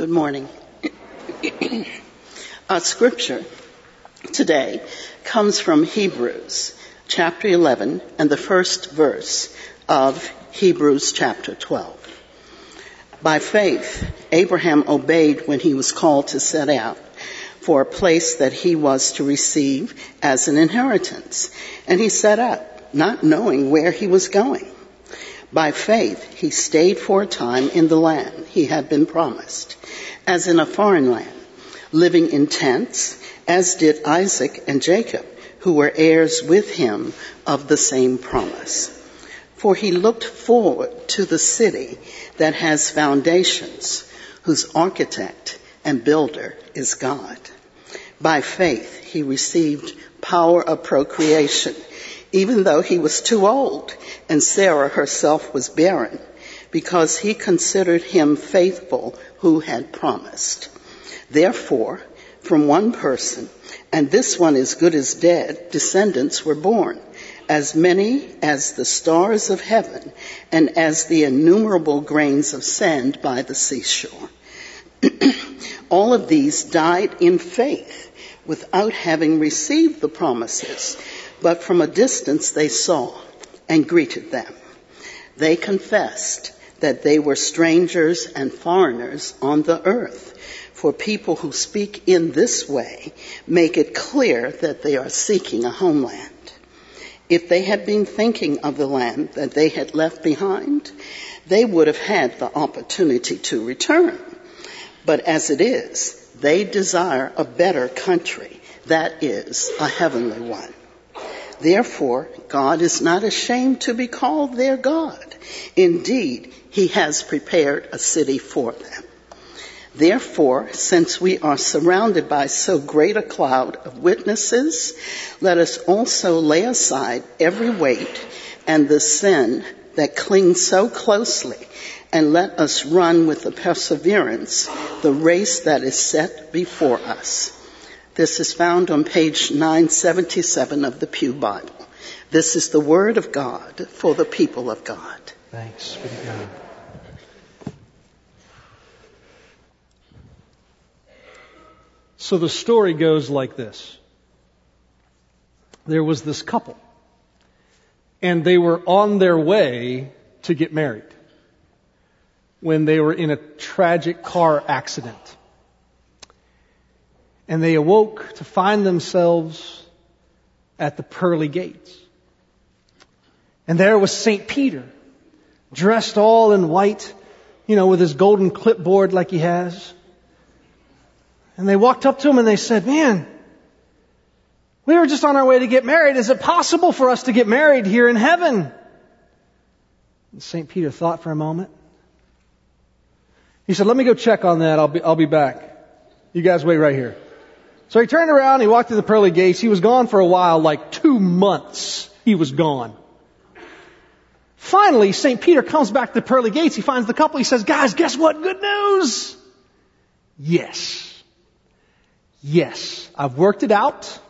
Good morning. Our scripture today comes from Hebrews chapter 11 and the first verse of Hebrews chapter 12. By faith, Abraham obeyed when he was called to set out for a place that he was to receive as an inheritance. And he set out, not knowing where he was going. By faith, he stayed for a time in the land he had been promised, as in a foreign land, living in tents, as did Isaac and Jacob, who were heirs with him of the same promise. For he looked forward to the city that has foundations, whose architect and builder is God. By faith, he received power of procreation even though he was too old and Sarah herself was barren, because he considered him faithful who had promised. Therefore, from one person, and this one as good as dead, descendants were born, as many as the stars of heaven and as the innumerable grains of sand by the seashore. All of these died in faith without having received the promises but from a distance they saw and greeted them. They confessed that they were strangers and foreigners on the earth. For people who speak in this way make it clear that they are seeking a homeland. If they had been thinking of the land that they had left behind, they would have had the opportunity to return. But as it is, they desire a better country, that is, a heavenly one. Therefore, God is not ashamed to be called their God. Indeed, he has prepared a city for them. Therefore, since we are surrounded by so great a cloud of witnesses, let us also lay aside every weight and the sin that clings so closely, and let us run with the perseverance the race that is set before us this is found on page 977 of the Pew Bible. This is the Word of God for the people of God. Thanks be to God. So the story goes like this. There was this couple, and they were on their way to get married when they were in a tragic car accident and they awoke to find themselves at the pearly gates. And there was St. Peter, dressed all in white, you know, with his golden clipboard like he has. And they walked up to him and they said, man, we were just on our way to get married. Is it possible for us to get married here in heaven? And St. Peter thought for a moment. He said, let me go check on that. I'll be, I'll be back. You guys wait right here. So he turned around, he walked through the pearly gates. He was gone for a while, like two months. He was gone. Finally, St. Peter comes back to the pearly gates. He finds the couple. He says, guys, guess what? Good news. Yes. Yes. I've worked it out.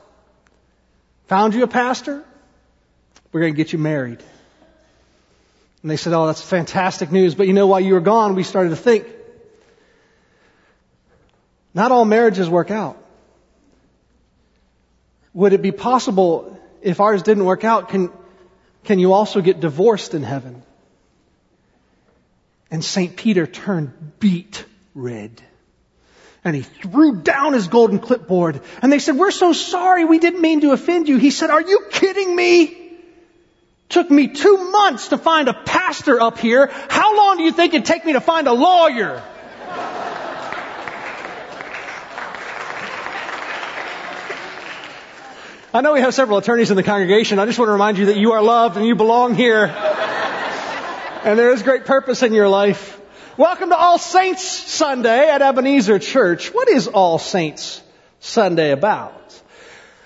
Found you a pastor. We're going to get you married. And they said, oh, that's fantastic news. But you know, while you were gone, we started to think, not all marriages work out. Would it be possible if ours didn't work out, can, can you also get divorced in heaven? And St. Peter turned beet red. And he threw down his golden clipboard. And they said, we're so sorry. We didn't mean to offend you. He said, are you kidding me? Took me two months to find a pastor up here. How long do you think it'd take me to find a lawyer? I know we have several attorneys in the congregation. I just want to remind you that you are loved and you belong here. and there is great purpose in your life. Welcome to All Saints Sunday at Ebenezer Church. What is All Saints Sunday about?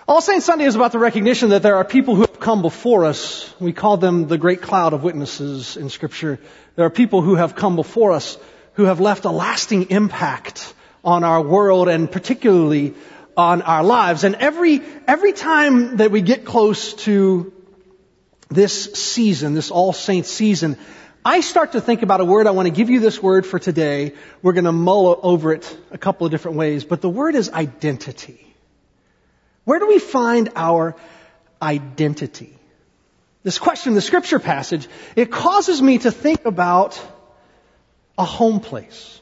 All Saints Sunday is about the recognition that there are people who have come before us. We call them the great cloud of witnesses in scripture. There are people who have come before us who have left a lasting impact on our world and particularly on our lives. And every, every time that we get close to this season, this All Saints season, I start to think about a word. I want to give you this word for today. We're going to mull over it a couple of different ways, but the word is identity. Where do we find our identity? This question, the scripture passage, it causes me to think about a home place.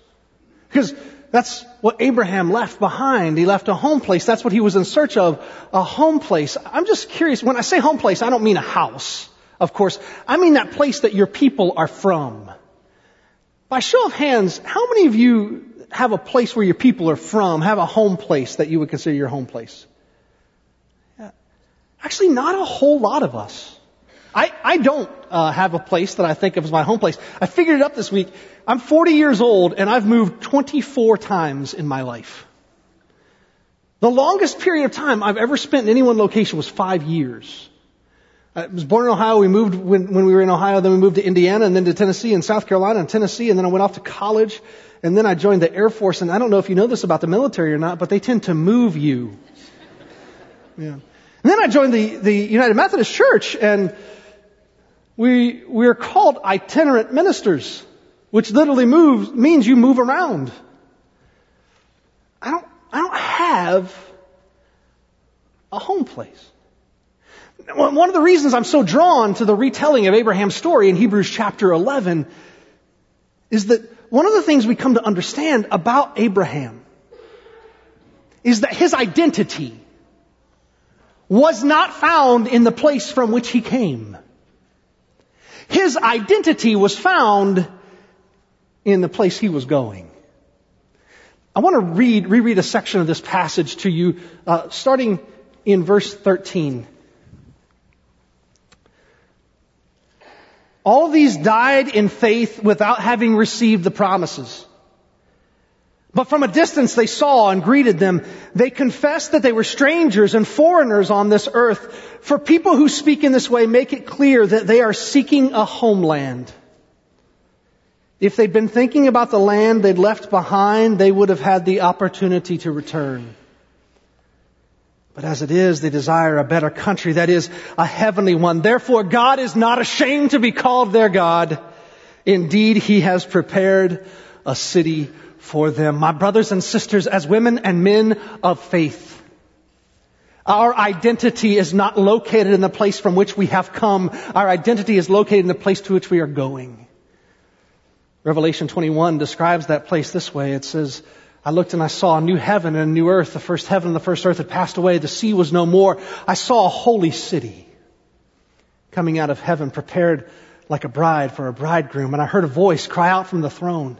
Because that's what Abraham left behind. He left a home place. That's what he was in search of, a home place. I'm just curious, when I say home place, I don't mean a house, of course. I mean that place that your people are from. By show of hands, how many of you have a place where your people are from, have a home place that you would consider your home place? Actually, not a whole lot of us. I, I don't uh, have a place that I think of as my home place. I figured it up this week. I'm 40 years old and I've moved 24 times in my life. The longest period of time I've ever spent in any one location was five years. I was born in Ohio. We moved when, when we were in Ohio. Then we moved to Indiana and then to Tennessee and South Carolina and Tennessee. And then I went off to college. And then I joined the Air Force. And I don't know if you know this about the military or not, but they tend to move you. Yeah. And then I joined the, the United Methodist Church and we, we're called itinerant ministers, which literally moves, means you move around. I don't, I don't have a home place. One of the reasons I'm so drawn to the retelling of Abraham's story in Hebrews chapter 11 is that one of the things we come to understand about Abraham is that his identity was not found in the place from which he came. His identity was found in the place he was going. I want to read, reread a section of this passage to you, uh, starting in verse 13. All these died in faith without having received the promises. But from a distance they saw and greeted them. They confessed that they were strangers and foreigners on this earth. For people who speak in this way make it clear that they are seeking a homeland. If they'd been thinking about the land they'd left behind, they would have had the opportunity to return. But as it is, they desire a better country, that is, a heavenly one. Therefore, God is not ashamed to be called their God. Indeed, He has prepared a city for them. My brothers and sisters, as women and men of faith, our identity is not located in the place from which we have come. Our identity is located in the place to which we are going. Revelation 21 describes that place this way. It says, I looked and I saw a new heaven and a new earth. The first heaven and the first earth had passed away. The sea was no more. I saw a holy city coming out of heaven prepared like a bride for a bridegroom. And I heard a voice cry out from the throne.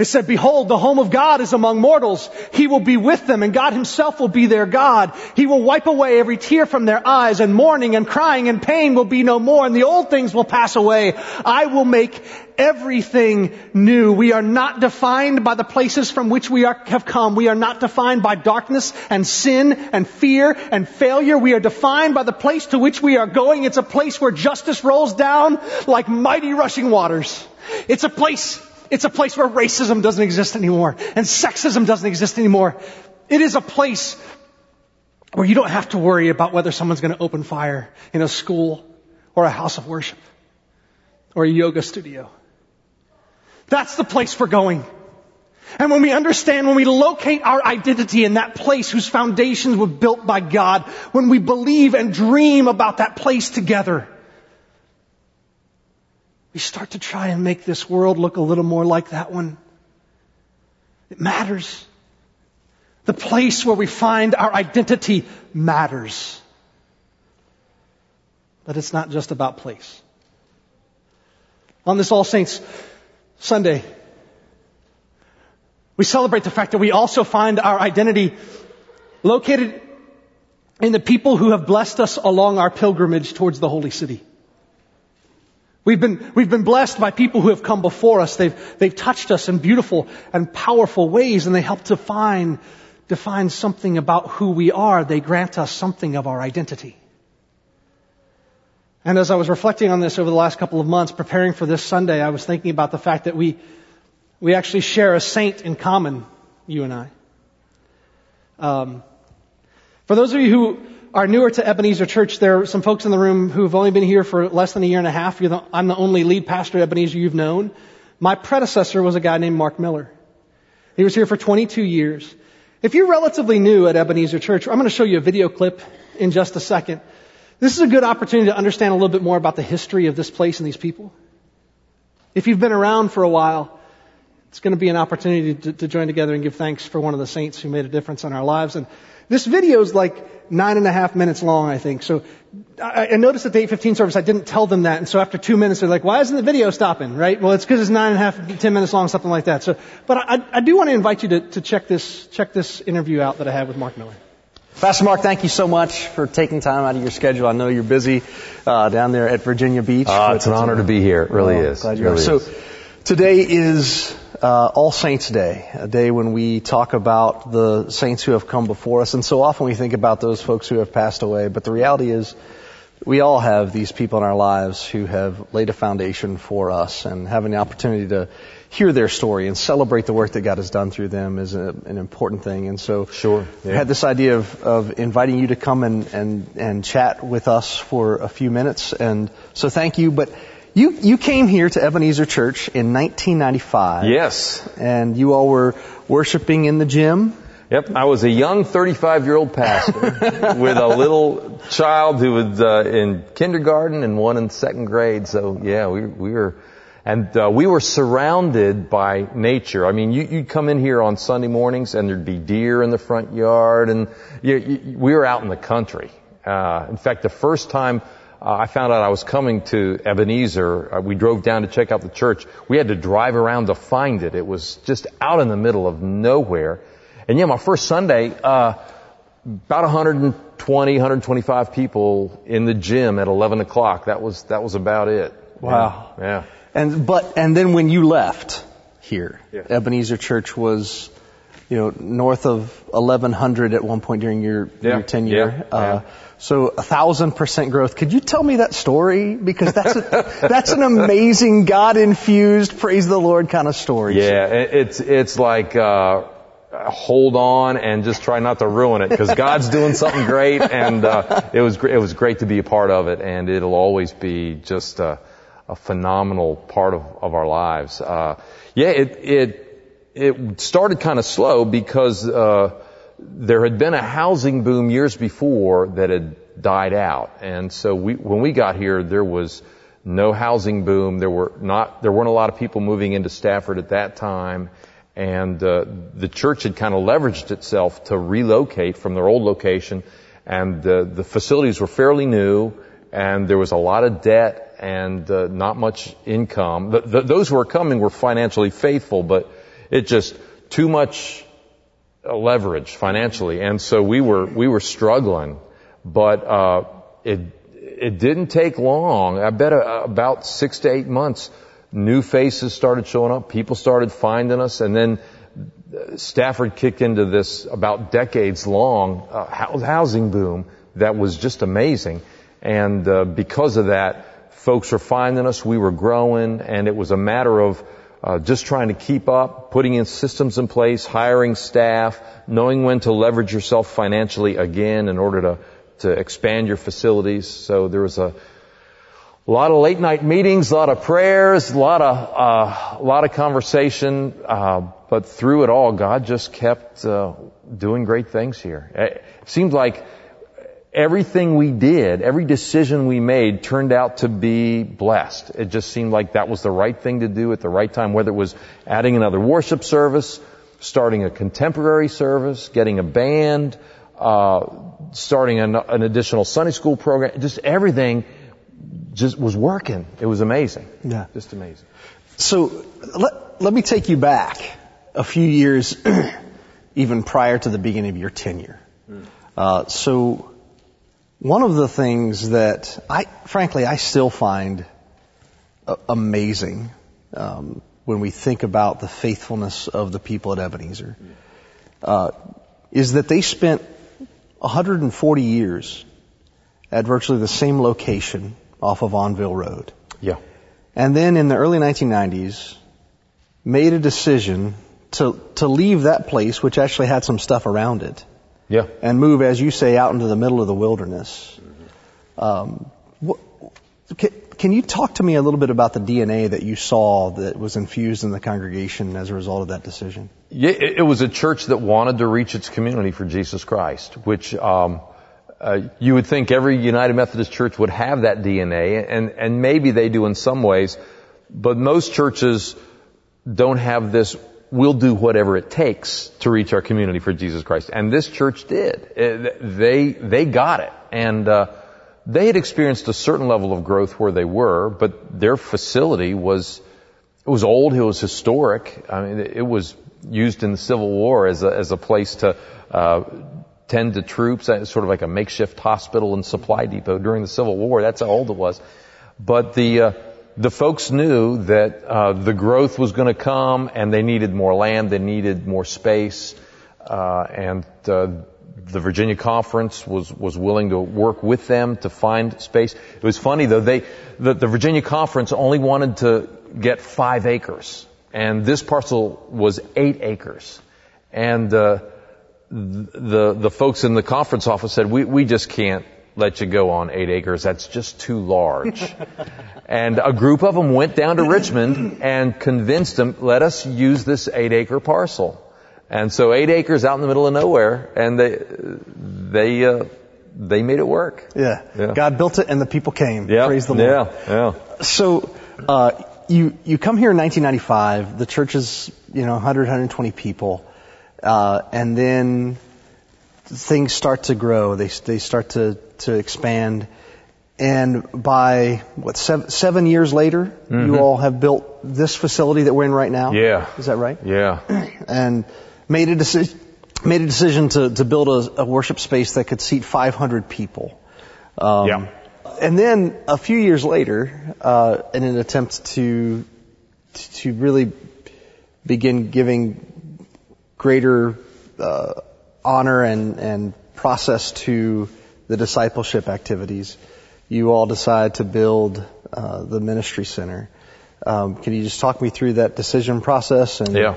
It said, behold, the home of God is among mortals. He will be with them and God himself will be their God. He will wipe away every tear from their eyes and mourning and crying and pain will be no more and the old things will pass away. I will make everything new. We are not defined by the places from which we are, have come. We are not defined by darkness and sin and fear and failure. We are defined by the place to which we are going. It's a place where justice rolls down like mighty rushing waters. It's a place it's a place where racism doesn't exist anymore and sexism doesn't exist anymore. It is a place where you don't have to worry about whether someone's going to open fire in a school or a house of worship or a yoga studio. That's the place we're going. And when we understand, when we locate our identity in that place whose foundations were built by God, when we believe and dream about that place together, we start to try and make this world look a little more like that one. It matters. The place where we find our identity matters. But it's not just about place. On this All Saints Sunday, we celebrate the fact that we also find our identity located in the people who have blessed us along our pilgrimage towards the holy city. We've been, we've been blessed by people who have come before us. They've, they've touched us in beautiful and powerful ways and they help define, define something about who we are. They grant us something of our identity. And as I was reflecting on this over the last couple of months, preparing for this Sunday, I was thinking about the fact that we, we actually share a saint in common, you and I. Um, for those of you who are newer to Ebenezer Church, there are some folks in the room who've only been here for less than a year and a half. The, I'm the only lead pastor at Ebenezer you've known. My predecessor was a guy named Mark Miller. He was here for 22 years. If you're relatively new at Ebenezer Church, I'm going to show you a video clip in just a second. This is a good opportunity to understand a little bit more about the history of this place and these people. If you've been around for a while, it's going to be an opportunity to, to, join together and give thanks for one of the saints who made a difference in our lives. And this video is like nine and a half minutes long, I think. So I, I noticed at the 815 service, I didn't tell them that. And so after two minutes, they're like, why isn't the video stopping? Right? Well, it's because it's nine and a half, ten minutes long, something like that. So, but I, I do want to invite you to, to check this, check this interview out that I had with Mark Miller. Pastor Mark, thank you so much for taking time out of your schedule. I know you're busy uh, down there at Virginia Beach. Uh, it's an honor to be here. It really oh, is. Glad you're really So today is uh, All Saints Day, a day when we talk about the saints who have come before us. And so often we think about those folks who have passed away, but the reality is we all have these people in our lives who have laid a foundation for us and having the opportunity to hear their story and celebrate the work that God has done through them is a, an important thing. And so, sure, yeah. I had this idea of, of inviting you to come and, and, and chat with us for a few minutes. And so thank you. But you, you came here to Ebenezer Church in 1995. Yes. And you all were worshiping in the gym. Yep, I was a young 35 year old pastor with a little child who was uh, in kindergarten and one in second grade. So yeah, we we were and uh, we were surrounded by nature. I mean, you, you'd come in here on Sunday mornings and there'd be deer in the front yard, and you, you, we were out in the country. Uh, in fact, the first time uh, I found out I was coming to Ebenezer, uh, we drove down to check out the church. We had to drive around to find it. It was just out in the middle of nowhere. And yeah, my first Sunday, uh, about 120, 125 people in the gym at 11 o'clock. That was that was about it. Wow. yeah. yeah. And but and then when you left here, yeah. Ebenezer Church was, you know, north of 1100 at one point during your yeah. your tenure. Yeah. Uh, so a thousand percent growth. Could you tell me that story? Because that's a, that's an amazing God infused praise the Lord kind of story. Yeah, it's it's like. Uh, hold on and just try not to ruin it because God's doing something great and uh, it was it was great to be a part of it and it'll always be just uh, a phenomenal part of, of our lives. Uh, yeah, it, it, it started kind of slow because, uh, there had been a housing boom years before that had died out. And so we, when we got here, there was no housing boom. There were not, there weren't a lot of people moving into Stafford at that time. And, uh, the church had kind of leveraged itself to relocate from their old location. And, uh, the facilities were fairly new and there was a lot of debt and uh, not much income. The, the, those who were coming were financially faithful, but it just too much leverage financially, and so we were we were struggling. But uh, it it didn't take long. I bet uh, about six to eight months, new faces started showing up. People started finding us, and then uh, Stafford kicked into this about decades long uh, housing boom that was just amazing. And uh, because of that, folks were finding us, we were growing, and it was a matter of uh, just trying to keep up, putting in systems in place, hiring staff, knowing when to leverage yourself financially again in order to to expand your facilities. So there was a, lot of late night meetings, a lot of prayers, a lot of uh, a lot of conversation. Uh, but through it all, God just kept uh, doing great things here. It seemed like everything we did, every decision we made turned out to be blessed. It just seemed like that was the right thing to do at the right time, whether it was adding another worship service, starting a contemporary service, getting a band, uh, starting an, an additional Sunday school program, just everything just was working. It was amazing. Yeah. Just amazing. So let, let me take you back a few years, even prior to the beginning of your tenure. Mm. Uh, so one of the things that I, frankly, I still find amazing um, when we think about the faithfulness of the people at Ebenezer uh, is that they spent 140 years at virtually the same location off of Onville Road. Yeah. And then in the early 1990s, made a decision to, to leave that place, which actually had some stuff around it, Yeah. and move, as you say, out into the middle of the wilderness. Um, what, can, can you talk to me a little bit about the DNA that you saw that was infused in the congregation as a result of that decision? Yeah, it, it was a church that wanted to reach its community for Jesus Christ, which um, uh, you would think every United Methodist church would have that DNA, and and maybe they do in some ways, but most churches don't have this. We'll do whatever it takes to reach our community for Jesus Christ, and this church did. Uh, They they got it, and uh, they had experienced a certain level of growth where they were, but their facility was it was old. It was historic. I mean, it was used in the Civil War as a, as a place to uh, tend to troops, uh, sort of like a makeshift hospital and supply depot during the Civil War. That's how old it was. But the uh, the folks knew that uh, the growth was going to come, and they needed more land. They needed more space, uh, and uh, the Virginia Conference was was willing to work with them to find space. It was funny though. They the, the Virginia Conference only wanted to get five acres, and this parcel was eight acres, and uh, the the folks in the conference office said, "We we just can't let you go on eight acres. That's just too large." and a group of them went down to Richmond and convinced them, "Let us use this eight acre parcel." And so eight acres out in the middle of nowhere, and they they uh, they made it work. Yeah. Yeah. God built it and the people came. Yeah, Praise the Lord. Yeah, yeah. So, uh, you, you come here in 1995, the church is, you know, 100, 120 people, uh, and then things start to grow. They, they start to, to expand. And by, what, seven, seven years later, you all have built this facility that we're in right now? Mm-hmm. Yeah. Is that right? Yeah. and made a decision made a decision to, to build a, a worship space that could seat 500 people. Um, Yeah. And then a few years later, uh, in an attempt to to really begin giving greater uh, honor and and process to the discipleship activities, you all decide to build uh, the ministry center. Um, can you just talk me through that decision process? And Yeah.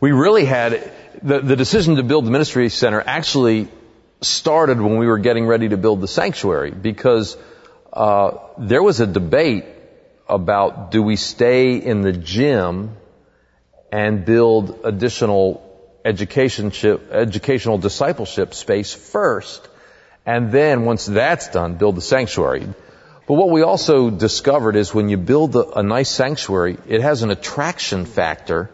We really had, the, the decision to build the ministry center actually started when we were getting ready to build the sanctuary because uh, there was a debate about do we stay in the gym and build additional educationship, educational discipleship space first, and then once that's done, build the sanctuary. But what we also discovered is when you build a, a nice sanctuary, it has an attraction factor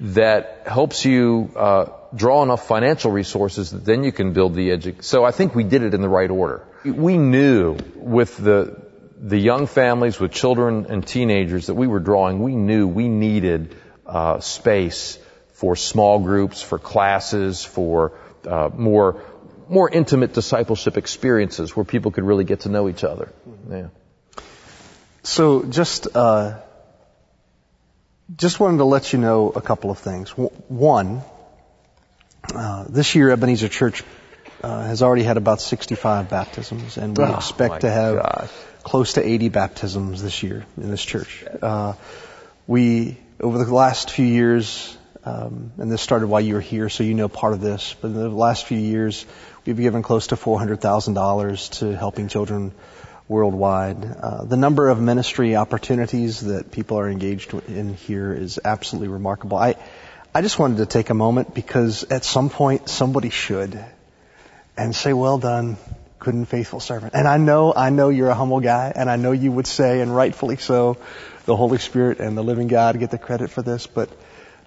that helps you uh, draw enough financial resources that then you can build the edu- So I think we did it in the right order. We knew with the the young families with children and teenagers that we were drawing, we knew we needed uh, space for small groups, for classes, for uh, more more intimate discipleship experiences where people could really get to know each other. Yeah. So just uh, just wanted to let you know a couple of things. One, uh, this year Ebenezer Church uh, has already had about 65 baptisms, and we Oh, expect to have gosh. close to 80 baptisms this year in this church. Uh, we over the last few years, um, and this started while you were here, so you know part of this. But in the last few years, we've given close to $400,000 to helping children worldwide. Uh, the number of ministry opportunities that people are engaged in here is absolutely remarkable. I, I just wanted to take a moment because at some point somebody should and say, well done, good and faithful servant. And I know, I know you're a humble guy and I know you would say, and rightfully so, the Holy Spirit and the living God get the credit for this, but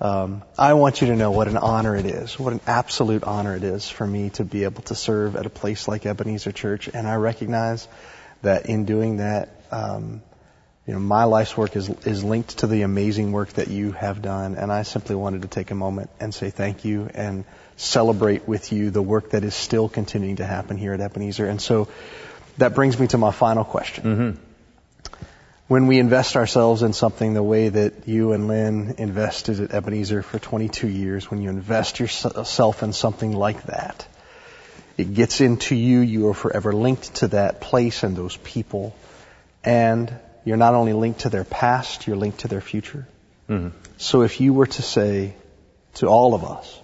um, I want you to know what an honor it is, what an absolute honor it is for me to be able to serve at a place like Ebenezer Church, and I recognize that in doing that, um, you know, my life's work is is linked to the amazing work that you have done, and I simply wanted to take a moment and say thank you and celebrate with you the work that is still continuing to happen here at Ebenezer. And so that brings me to my final question. When we invest ourselves in something the way that you and Lynn invested at Ebenezer for 22 years, when you invest yourself in something like that, it gets into you. You are forever linked to that place and those people. And you're not only linked to their past, you're linked to their future. So if you were to say to all of us,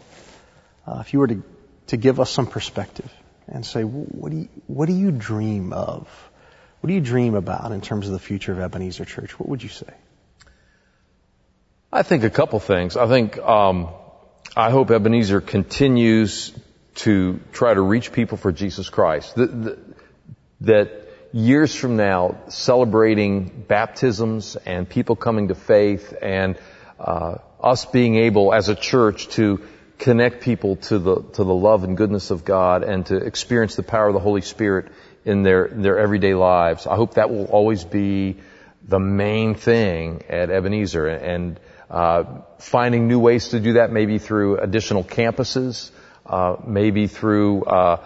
uh, if you were to to give us some perspective and say, what do you, what do you dream of? What do you dream about in terms of the future of Ebenezer Church? What would you say? I think a couple things. I think um, I hope Ebenezer continues to try to reach people for Jesus Christ. That, that years from now, celebrating baptisms and people coming to faith and uh, us being able as a church to connect people to the to the love and goodness of God and to experience the power of the Holy Spirit in their their everyday lives. I hope that will always be the main thing at Ebenezer and uh, finding new ways to do that, maybe through additional campuses, uh, maybe through uh,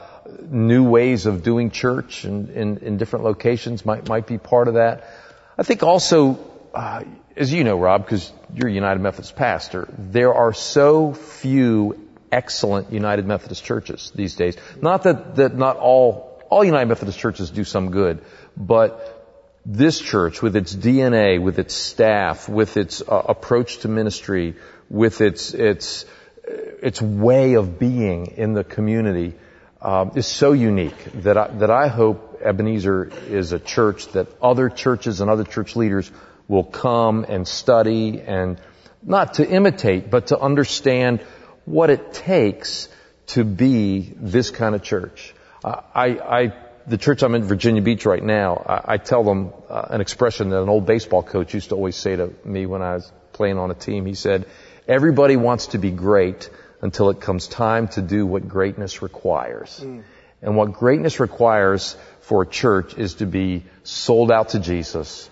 new ways of doing church in, in, in, different locations might might be part of that. I think also, uh, as you know, Rob, because you're a United Methodist pastor, there are so few excellent United Methodist churches these days. Not that, that not all, all United Methodist churches do some good, but this church with its DNA, with its staff, with its uh, approach to ministry, with its, its, its way of being in the community, um, is so unique that I, that I hope Ebenezer is a church that other churches and other church leaders will come and study and not to imitate, but to understand what it takes to be this kind of church. Uh, I, I, the church I'm in Virginia Beach right now, I, I tell them uh, an expression that an old baseball coach used to always say to me when I was playing on a team. He said, everybody wants to be great until it comes time to do what greatness requires. Mm. And what greatness requires for a church is to be sold out to Jesus,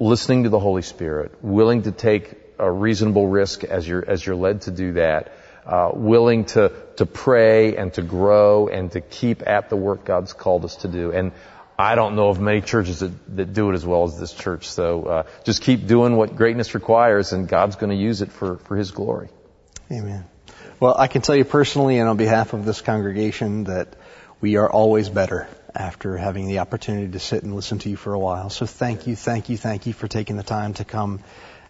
listening to the Holy Spirit, willing to take a reasonable risk as you're, as you're led to do that, uh, willing to, to pray and to grow and to keep at the work God's called us to do. And I don't know of many churches that, that do it as well as this church. So uh, just keep doing what greatness requires, and God's going to use it for, for His glory. Amen. Well, I can tell you personally and on behalf of this congregation that we are always better after having the opportunity to sit and listen to you for a while. So thank you, thank you, thank you for taking the time to come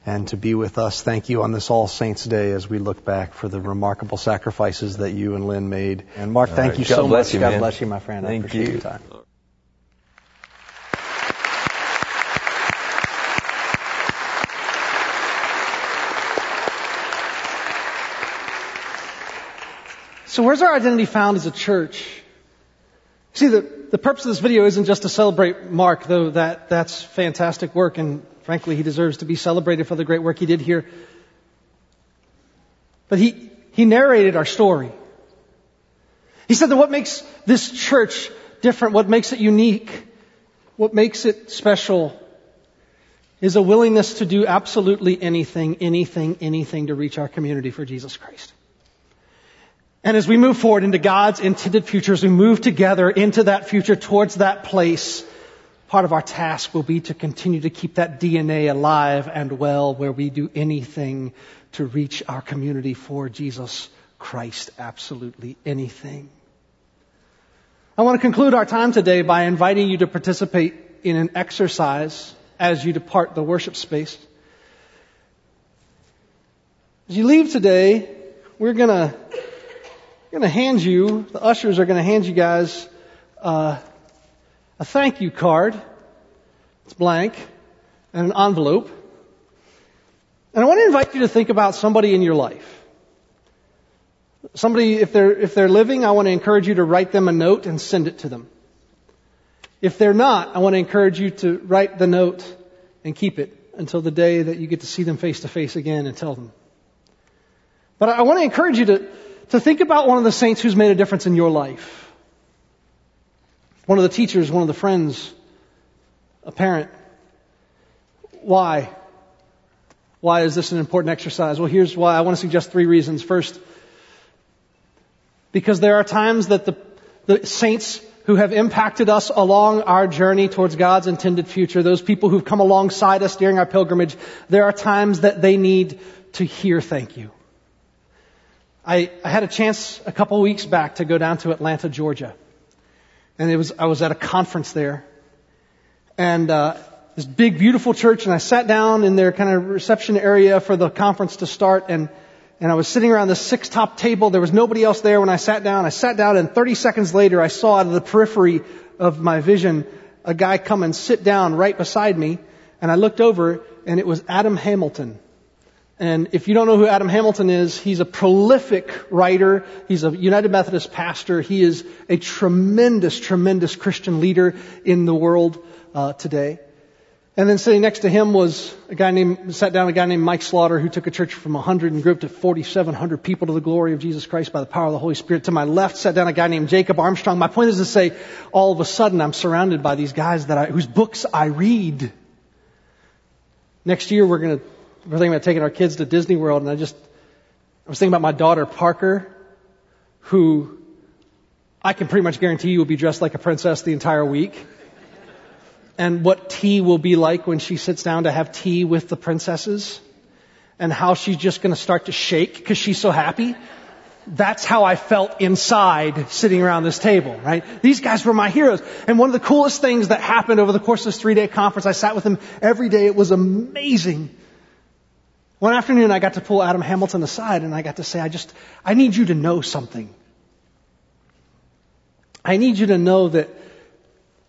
and to be with us. Thank you on this All Saints Day as we look back for the remarkable sacrifices that you and Lynn made. And Mark, thank right. you God so much. You, God man. bless you, my friend. Thank I appreciate you. your time. So where's our identity found as a church? See, the, the purpose of this video isn't just to celebrate Mark, though that, that's fantastic work, and frankly, he deserves to be celebrated for the great work he did here. But he, he narrated our story. He said that what makes this church different, what makes it unique, what makes it special, is a willingness to do absolutely anything, anything, anything to reach our community for Jesus Christ. And as we move forward into God's intended future, as we move together into that future, towards that place, part of our task will be to continue to keep that DNA alive and well where we do anything to reach our community for Jesus Christ. Absolutely anything. I want to conclude our time today by inviting you to participate in an exercise as you depart the worship space. As you leave today, we're going to hand you, the ushers are to hand you guys uh, a thank you card. It's blank, and an envelope. And I want to invite you to think about somebody in your life. Somebody, if they're, if they're living, I want to encourage you to write them a note and send it to them. If they're not, I want to encourage you to write the note and keep it until the day that you get to see them face to face again and tell them. But I want to encourage you to, to think about one of the saints who's made a difference in your life. One of the teachers, one of the friends, a parent. Why? Why is this an important exercise? Well, here's why. I want to suggest three reasons. First, because there are times that the, the saints who have impacted us along our journey towards God's intended future, those people who've come alongside us during our pilgrimage, there are times that they need to hear thank you. I, I had a chance a couple weeks back to go down to Atlanta, Georgia. And it was, I was at a conference there. And, uh, this big, beautiful church, and I sat down in their kind of reception area for the conference to start, and, and I was sitting around the six top table. There was nobody else there when I sat down. I sat down and 30 seconds later I saw out of the periphery of my vision a guy come and sit down right beside me and I looked over and it was Adam Hamilton. And if you don't know who Adam Hamilton is, he's a prolific writer. He's a United Methodist pastor. He is a tremendous, tremendous Christian leader in the world uh, today. And then sitting next to him was a guy named, sat down a guy named Mike Slaughter who took a church from 100 and grew up to 4,700 people to the glory of Jesus Christ by the power of the Holy Spirit. To my left sat down a guy named Jacob Armstrong. My point is to say, all of a sudden I'm surrounded by these guys that I, whose books I read. Next year we're gonna, we're thinking about taking our kids to Disney World and I just, I was thinking about my daughter Parker, who I can pretty much guarantee you will be dressed like a princess the entire week and what tea will be like when she sits down to have tea with the princesses and how she's just going to start to shake because she's so happy. That's how I felt inside sitting around this table, right? These guys were my heroes. And one of the coolest things that happened over the course of this three day conference, I sat with them every day. It was amazing. One afternoon I got to pull Adam Hamilton aside and I got to say, I just, I need you to know something. I need you to know that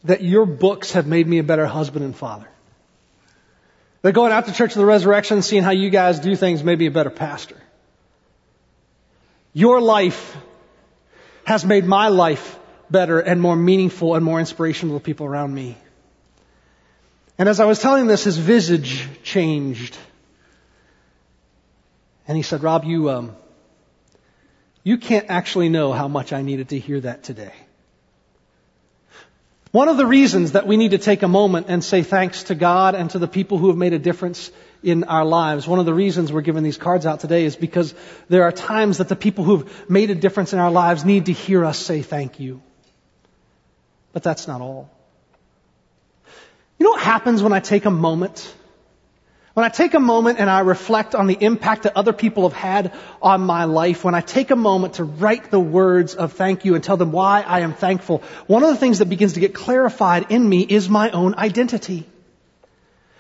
that your books have made me a better husband and father. That going out to Church of the Resurrection, seeing how you guys do things, made me a better pastor. Your life has made my life better and more meaningful and more inspirational to people around me. And as I was telling this, his visage changed. And he said, Rob, you, um, you can't actually know how much I needed to hear that today. One of the reasons that we need to take a moment and say thanks to God and to the people who have made a difference in our lives, one of the reasons we're giving these cards out today is because there are times that the people who've made a difference in our lives need to hear us say thank you. But that's not all. You know what happens when I take a moment when I take a moment and I reflect on the impact that other people have had on my life, when I take a moment to write the words of thank you and tell them why I am thankful, one of the things that begins to get clarified in me is my own identity.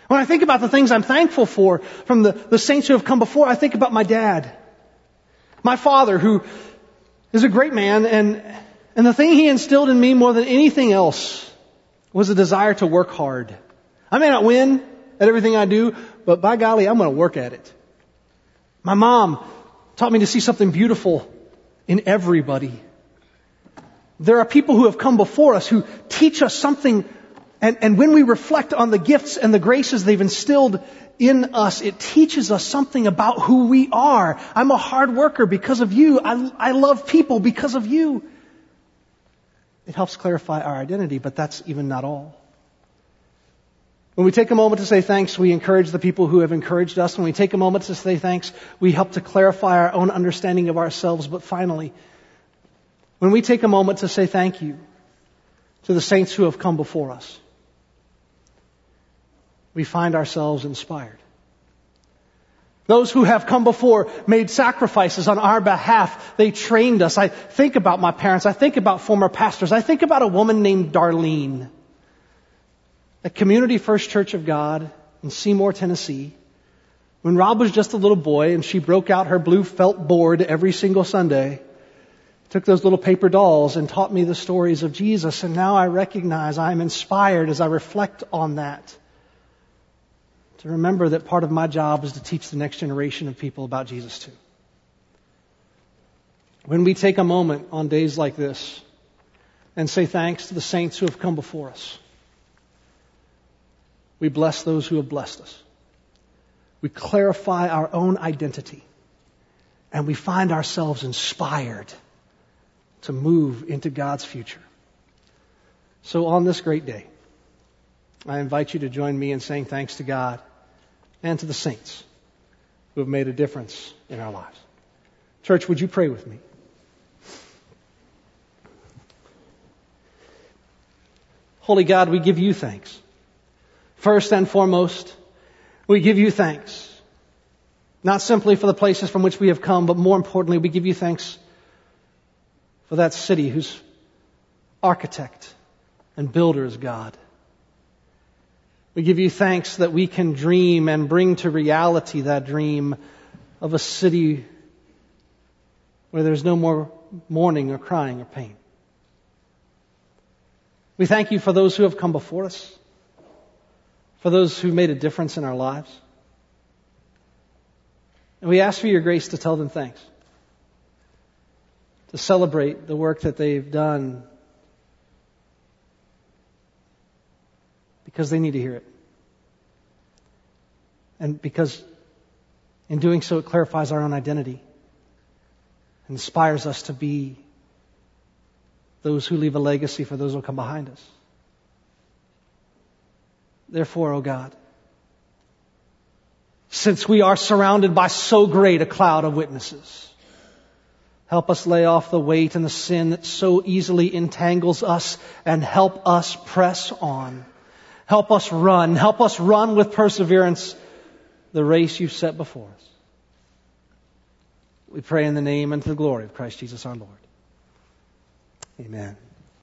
When I think about the things I'm thankful for from the, the saints who have come before, I think about my dad. My father, who is a great man, and, and the thing he instilled in me more than anything else was a desire to work hard. I may not win at everything I do, but by golly, I'm going to work at it. My mom taught me to see something beautiful in everybody. There are people who have come before us who teach us something, and, and when we reflect on the gifts and the graces they've instilled in us, it teaches us something about who we are. I'm a hard worker because of you. I, I love people because of you. It helps clarify our identity, but that's even not all. When we take a moment to say thanks, we encourage the people who have encouraged us. When we take a moment to say thanks, we help to clarify our own understanding of ourselves. But finally, when we take a moment to say thank you to the saints who have come before us, we find ourselves inspired. Those who have come before made sacrifices on our behalf. They trained us. I think about my parents. I think about former pastors. I think about a woman named Darlene at Community First Church of God in Seymour, Tennessee, when Rob was just a little boy and she broke out her blue felt board every single Sunday, took those little paper dolls and taught me the stories of Jesus, and now I recognize I am inspired as I reflect on that. To remember that part of my job is to teach the next generation of people about Jesus too. When we take a moment on days like this and say thanks to the saints who have come before us, we bless those who have blessed us. We clarify our own identity. And we find ourselves inspired to move into God's future. So on this great day, I invite you to join me in saying thanks to God and to the saints who have made a difference in our lives. Church, would you pray with me? Holy God, we give you thanks First and foremost, we give you thanks. Not simply for the places from which we have come, but more importantly, we give you thanks for that city whose architect and builder is God. We give you thanks that we can dream and bring to reality that dream of a city where there's no more mourning or crying or pain. We thank you for those who have come before us, for those who made a difference in our lives. And we ask for your grace to tell them thanks, to celebrate the work that they've done because they need to hear it. And because in doing so, it clarifies our own identity, inspires us to be those who leave a legacy for those who come behind us. Therefore, O oh God, since we are surrounded by so great a cloud of witnesses, help us lay off the weight and the sin that so easily entangles us and help us press on. Help us run. Help us run with perseverance the race you've set before us. We pray in the name and to the glory of Christ Jesus our Lord. Amen.